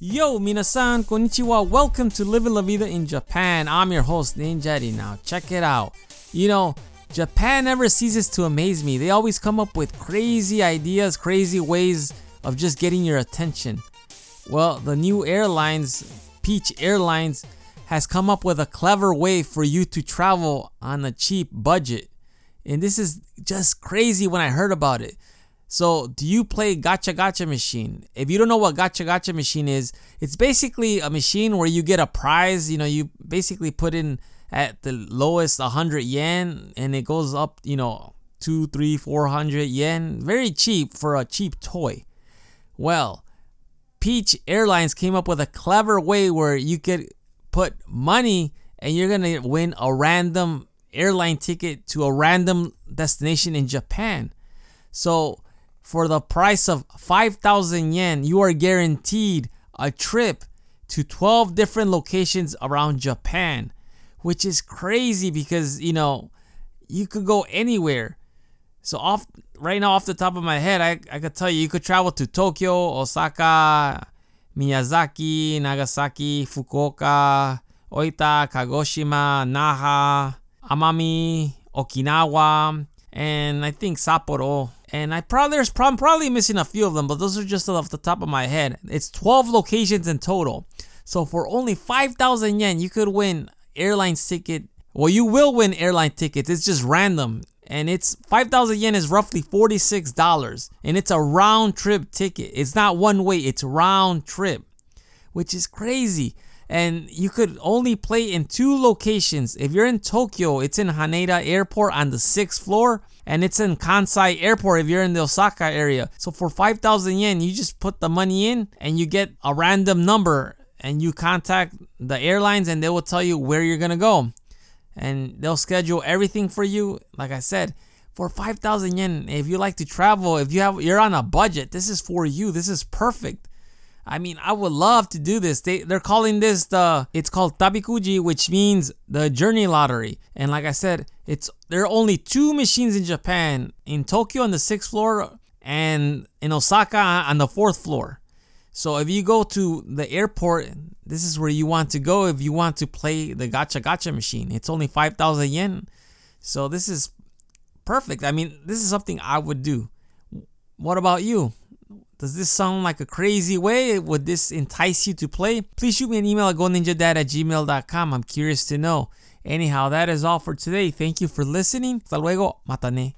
Yo, minasan, konnichiwa. Welcome to Living La Vida in Japan. I'm your host, Ninjari. Now, check it out. You know, Japan never ceases to amaze me. They always come up with crazy ideas, crazy ways of just getting your attention. Well, the new airlines, Peach Airlines, has come up with a clever way for you to travel on a cheap budget. And this is just crazy when I heard about it. So, do you play Gacha Gacha Machine? If you don't know what Gacha Gacha Machine is, it's basically a machine where you get a prize. You know, you basically put in at the lowest 100 yen and it goes up, you know, two, three, four hundred yen. Very cheap for a cheap toy. Well, Peach Airlines came up with a clever way where you could put money and you're gonna win a random airline ticket to a random destination in Japan. So for the price of 5,000 yen, you are guaranteed a trip to 12 different locations around Japan, which is crazy because, you know, you could go anywhere. So off right now off the top of my head, I, I could tell you you could travel to Tokyo, Osaka, Miyazaki, Nagasaki, Fukuoka, Oita, Kagoshima, Naha, Amami, Okinawa, and I think Sapporo. And I probably there's I'm probably missing a few of them, but those are just off the top of my head. It's 12 locations in total. So for only 5,000 yen, you could win airline ticket. Well, you will win airline tickets. It's just random. And it's 5,000 yen is roughly $46. And it's a round trip ticket. It's not one way, it's round trip, which is crazy and you could only play in two locations. If you're in Tokyo, it's in Haneda Airport on the sixth floor, and it's in Kansai Airport if you're in the Osaka area. So for 5,000 yen, you just put the money in and you get a random number and you contact the airlines and they will tell you where you're gonna go. And they'll schedule everything for you. Like I said, for 5,000 yen, if you like to travel, if you have you're on a budget, this is for you. This is perfect. I mean, I would love to do this. They they're calling this the it's called Tabikuji, which means the journey lottery. And like I said, it's there are only two machines in Japan, in Tokyo on the sixth floor and in Osaka on the fourth floor. So if you go to the airport, this is where you want to go if you want to play the gacha gacha machine. It's only 5,000 yen. So this is perfect. I mean, this is something I would do. What about you? Does this sound like a crazy way? Would this entice you to play? Please shoot me an email at goninjadad at gmail.com. I'm curious to know. Anyhow, that is all for today. Thank you for listening. Hasta luego. Matane.